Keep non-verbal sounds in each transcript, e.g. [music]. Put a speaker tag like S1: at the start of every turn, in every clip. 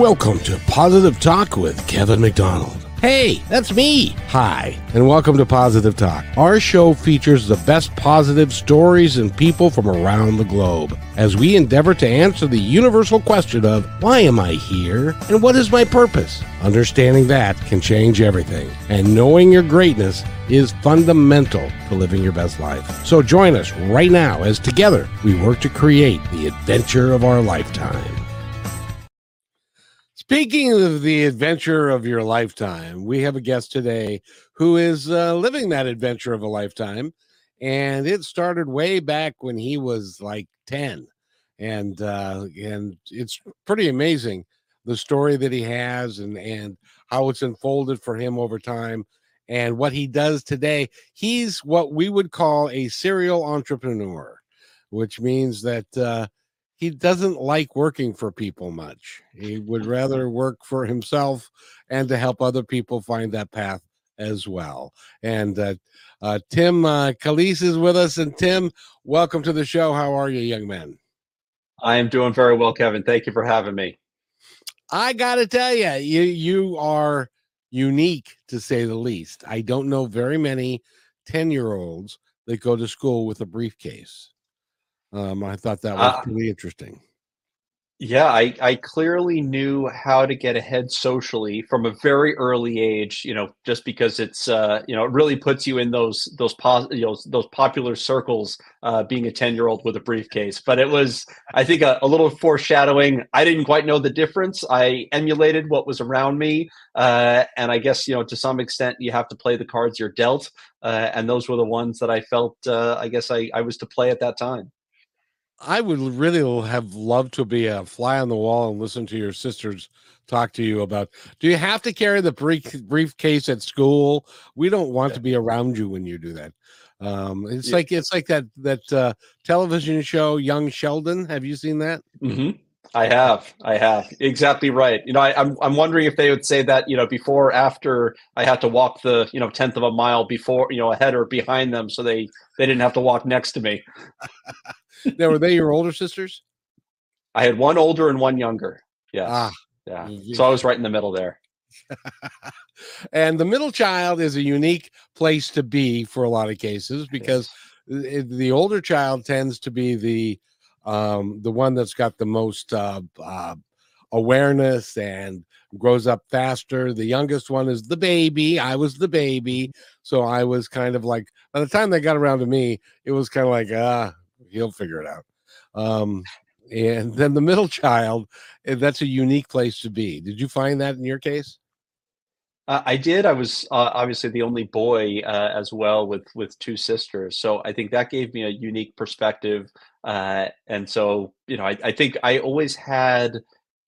S1: Welcome to Positive Talk with Kevin McDonald. Hey, that's me. Hi, and welcome to Positive Talk. Our show features the best positive stories and people from around the globe as we endeavor to answer the universal question of why am I here and what is my purpose? Understanding that can change everything, and knowing your greatness is fundamental to living your best life. So join us right now as together we work to create the adventure of our lifetime. Speaking of the adventure of your lifetime, we have a guest today who is uh, living that adventure of a lifetime. And it started way back when he was like 10. And uh, and it's pretty amazing the story that he has and and how it's unfolded for him over time and what he does today. He's what we would call a serial entrepreneur, which means that uh, he doesn't like working for people much. He would rather work for himself and to help other people find that path as well. And uh, uh, Tim uh, Calise is with us. And Tim, welcome to the show. How are you, young man?
S2: I am doing very well, Kevin. Thank you for having me.
S1: I got to tell you, you you are unique to say the least. I don't know very many 10 year olds that go to school with a briefcase. Um, I thought that was
S2: Uh,
S1: pretty interesting.
S2: yeah, I, I clearly knew how to get ahead socially from a very early age. You know, just because it's uh, you know it really puts you in those those pos- you know those popular circles. Uh, being a ten year old with a briefcase, but it was I think a, a little foreshadowing. I didn't quite know the difference. I emulated what was around me, uh, and I guess you know to some extent you have to play the cards you're dealt, uh, and those were the ones that I felt. Uh, I guess I I was to play at that time.
S1: I would really have loved to be a fly on the wall and listen to your sisters talk to you about do you have to carry the brief, briefcase at school? We don't want
S2: Yeah.
S1: to be around you when you do that. Um, it's
S2: Yeah.
S1: like it's like that that uh, television show Young Sheldon. Have you seen that?
S2: hmm I have, I have exactly right. You know, I, I'm I'm wondering if they would say that you know before or after I had to walk the you know tenth of a mile before you know ahead or behind them, so they they didn't have to walk next to me.
S1: Now, were they your older sisters?
S2: I had one older and one younger. Yes,
S1: Ah,
S2: yeah.
S1: you-
S2: So I was right in the middle there. [laughs]
S1: and the middle child is a unique place to be for a lot of cases because the the older child tends to be the um the one that's got the most uh, uh awareness and grows up faster the youngest one is the baby i was the baby so i was kind of like by the time they got around to me it was kind of like ah he'll figure it out um and then the middle [laughs] child eh, that's a unique place to be did you find that in your case
S2: Uh, I did. I was uh, obviously the only boy uh, as well with with two sisters, so I think that gave me a unique perspective. Uh, and so, you know, I, I think I always had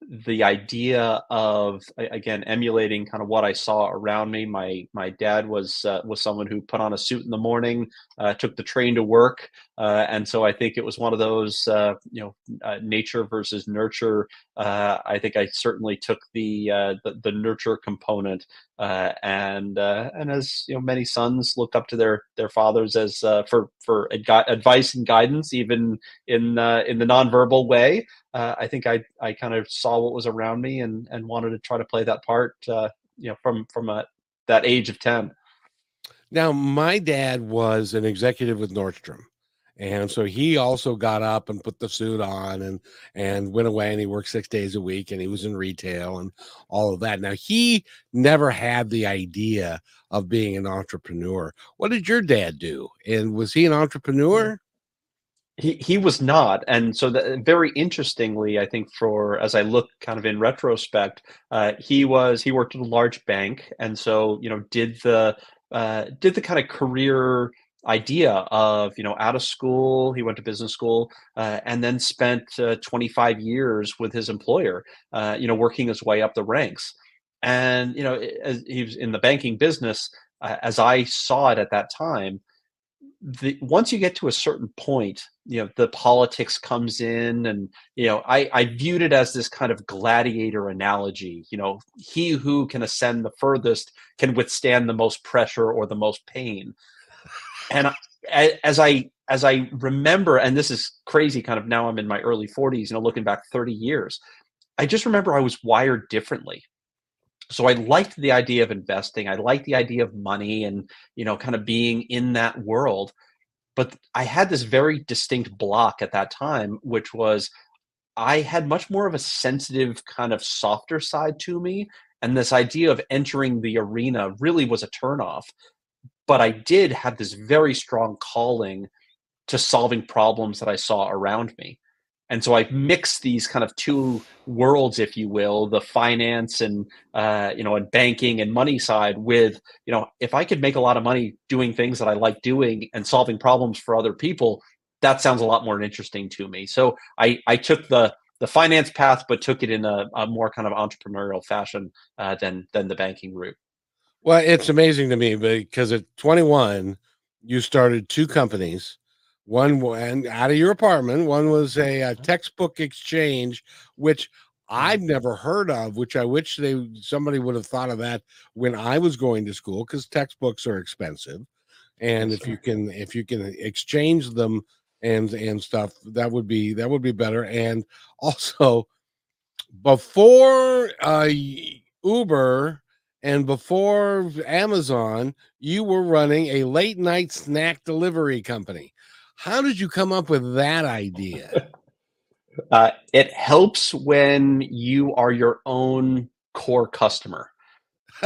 S2: the idea of again emulating kind of what I saw around me. My my dad was uh, was someone who put on a suit in the morning, uh, took the train to work, uh, and so I think it was one of those uh, you know uh, nature versus nurture. Uh, I think I certainly took the the, the nurture component uh, and uh, and as you know, many sons look up to their their fathers as uh, for for advi- advice and guidance, even in uh, in the nonverbal way. Uh, I think I I kind of saw what was around me and and wanted to try to play that part. Uh, you know, from from a, that age of ten.
S1: Now, my dad was an executive with Nordstrom. And so he also got up and put the suit on and and went away and he worked 6 days a week and he was in retail and all of that. Now, he never had the idea of being an entrepreneur. What did your dad do? And was he an entrepreneur?
S2: He he was not, and so that very interestingly, I think for as I look kind of in retrospect, uh, he was he worked at a large bank, and so you know did the uh, did the kind of career idea of you know out of school he went to business school uh, and then spent uh, 25 years with his employer uh, you know working his way up the ranks and you know as he was in the banking business uh, as i saw it at that time the once you get to a certain point, you know, the politics comes in and you know, I I viewed it as this kind of gladiator analogy, you know, he who can ascend the furthest can withstand the most pressure or the most pain. And I, as I as I remember and this is crazy kind of now I'm in my early 40s, you know, looking back 30 years. I just remember I was wired differently. So I liked the idea of investing. I liked the idea of money and, you know, kind of being in that world. But I had this very distinct block at that time, which was I had much more of a sensitive, kind of softer side to me. And this idea of entering the arena really was a turnoff. But I did have this very strong calling to solving problems that I saw around me. And so I mixed these kind of two worlds, if you will, the finance and uh, you know and banking and money side. With you know, if I could make a lot of money doing things that I like doing and solving problems for other people, that sounds a lot more interesting to me. So I I took the the finance path, but took it in a, a more kind of entrepreneurial fashion uh, than than the banking route.
S1: Well, it's amazing to me because at 21, you started two companies one went out of your apartment. One was a, a uh-huh. textbook exchange, which I've mm-hmm. never heard of. Which I wish they somebody would have thought of that when I was going to school, because textbooks are expensive, and if you can if you can exchange them and and stuff, that would be that would be better. And also, before uh, Uber and before Amazon, you were running a late night snack delivery company. How did you come up with that idea? [laughs]
S2: Uh, it helps when you are your own core customer.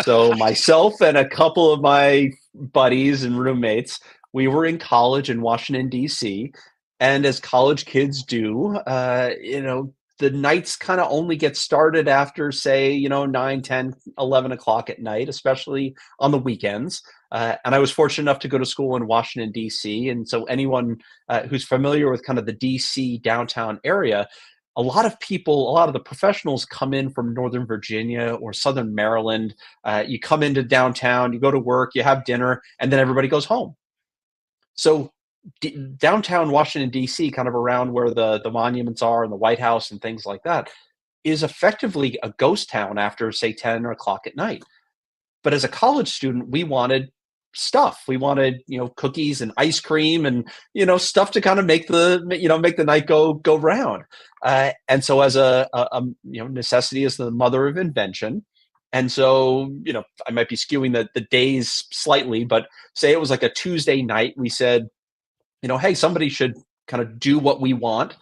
S2: So myself and a couple of my buddies and roommates, we were in college in Washington D.C. And as college kids do, uh, you know, the nights kind of only get started after say you know 9 10 11 o'clock at night especially on the weekends uh, and i was fortunate enough to go to school in washington d.c and so anyone uh, who's familiar with kind of the d.c downtown area a lot of people a lot of the professionals come in from northern virginia or southern maryland uh, you come into downtown you go to work you have dinner and then everybody goes home. So D- downtown Washington D.C., kind of around where the the monuments are and the White House and things like that, is effectively a ghost town after say ten o'clock at night. But as a college student, we wanted stuff. We wanted you know cookies and ice cream and you know stuff to kind of make the you know make the night go go round. Uh, and so as a, a, a you know necessity is the mother of invention. And so, you know, I might be skewing the, the days slightly, but say it was like a Tuesday night, we said, you know, hey, somebody should kind of do what we want.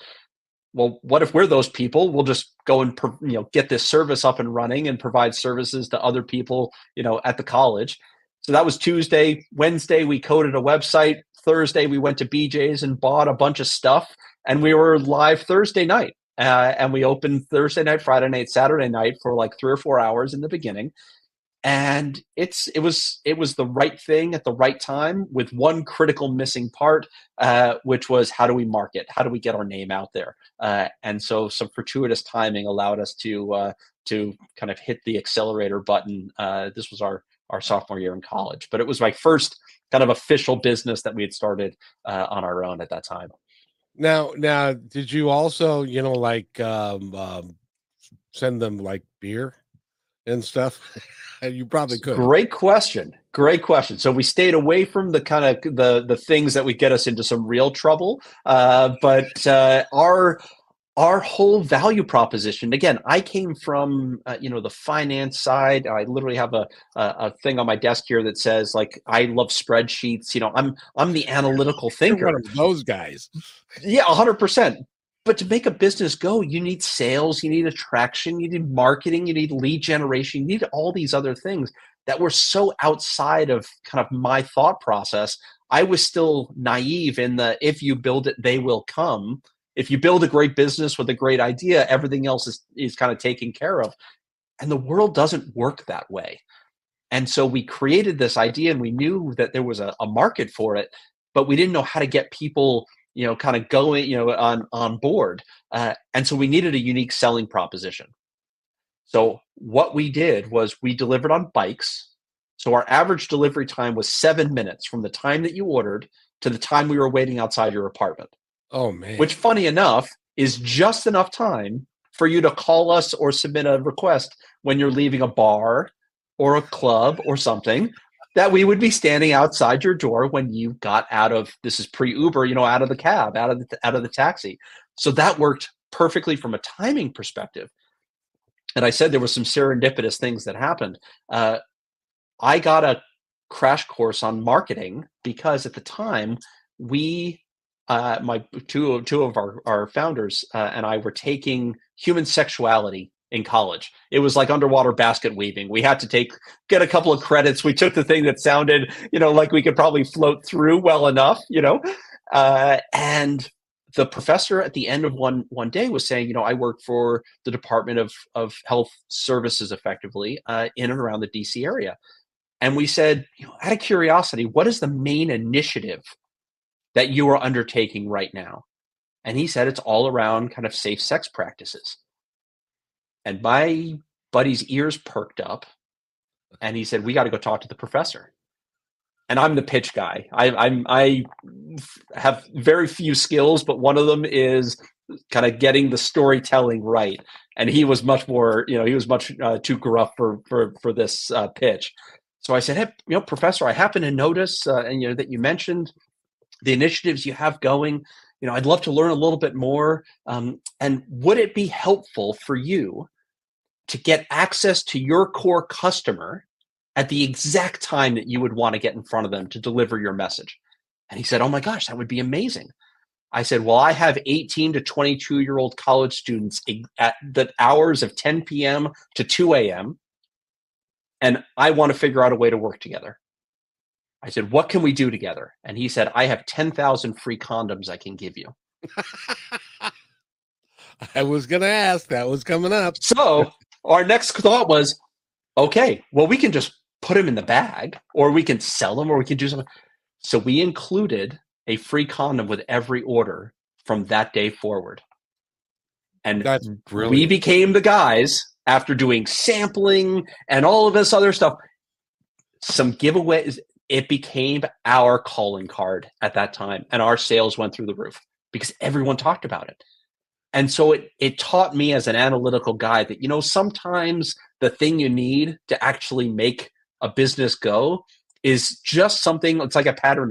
S2: Well, what if we're those people? We'll just go and you know get this service up and running and provide services to other people, you know, at the college. So that was Tuesday. Wednesday, we coded a website. Thursday, we went to BJ's and bought a bunch of stuff, and we were live Thursday night. Uh, and we opened Thursday night, Friday night, Saturday night for like three or four hours in the beginning and it's it was it was the right thing at the right time with one critical missing part uh, which was how do we market? How do we get our name out there? Uh, and so some fortuitous timing allowed us to uh, to kind of hit the accelerator button uh, this was our our sophomore year in college. But it was my first kind of official business that we had started uh, on our own at that time.
S1: Now now did you also you know like um, um send them like beer and stuff And [laughs] you probably could.
S2: Great question. Great question. So we stayed away from the kind of the the things that would get us into some real trouble. Uh, but uh, our our whole value proposition again i came from uh, you know the finance side i literally have a, a, a thing on my desk here that says like i love spreadsheets you know i'm i'm the [laughs] analytical thinker
S1: one of those guys
S2: yeah 100% but to make a business go, you need sales, you need attraction, you need marketing, you need lead generation, you need all these other things that were so outside of kind of my thought process. I was still naive in the if you build it, they will come. If you build a great business with a great idea, everything else is, is kind of taken care of. And the world doesn't work that way. And so we created this idea and we knew that there was a, a market for it, but we didn't know how to get people you know kind of going you know on on board uh, and so we needed a unique selling proposition. So what we did was we delivered on bikes. So our average delivery time was seven minutes from the time that you ordered to the time we were waiting outside your apartment.
S1: Oh man.
S2: Which funny enough is just enough time for you to call us or submit a request when you're leaving a bar or a club or something that we would be standing outside your door when you got out of this is pre Uber, you know, out of the cab, out of the out of the taxi. So that worked perfectly from a timing perspective. and I said there were some serendipitous things that happened. Uh, I got a crash course on marketing because at the time we uh, my two two of our our founders uh, and I were taking human sexuality in college. It was like underwater basket weaving. We had to take get a couple of credits. We took the thing that sounded, you know, like we could probably float through well enough, you know, uh, and the professor at the end of one one day was saying, you know, I work for the Department of of Health Services, effectively, uh, in and around the DC area. And we said, you know, out of curiosity, what is the main initiative that you are undertaking right now? And he said it's all around kind of safe sex practices. And my buddy's ears perked up and he said, We got to go talk to the professor. And I'm the pitch guy. I, I'm I have very few skills, but one of them is kind of getting the storytelling right. And he was much more, you know, he was much uh, too gruff for for for this uh, pitch. So I said, "Hey, you know, professor, I happen to notice, uh, and you know, that you mentioned the initiatives you have going. You know, I'd love to learn a little bit more. Um, and would it be helpful for you to get access to your core customer at the exact time that you would want to get in front of them to deliver your message. And he said, Oh my gosh, that would be amazing. I said, Well, I have 18 to 22 year old college students at the hours of 10 p.m. to 2 a.m. And I want to figure out a way to work together. I said, What can we do together? And he said, I have 10,000 free condoms I can give you. [laughs]
S1: I was going to ask, that was coming up.
S2: So our next thought was, okay, well, we can just put them in the bag or we can sell them or we can do something. So we included a free condom with every order from that day forward. And
S1: that's brilliant.
S2: We became the guys after doing sampling and all of this other stuff. Some giveaways. It became our calling card at that time, and our sales went through the roof because everyone talked about it. And so it it taught me as an analytical guy that you know sometimes the thing you need to actually make a business go is just something it's like a pattern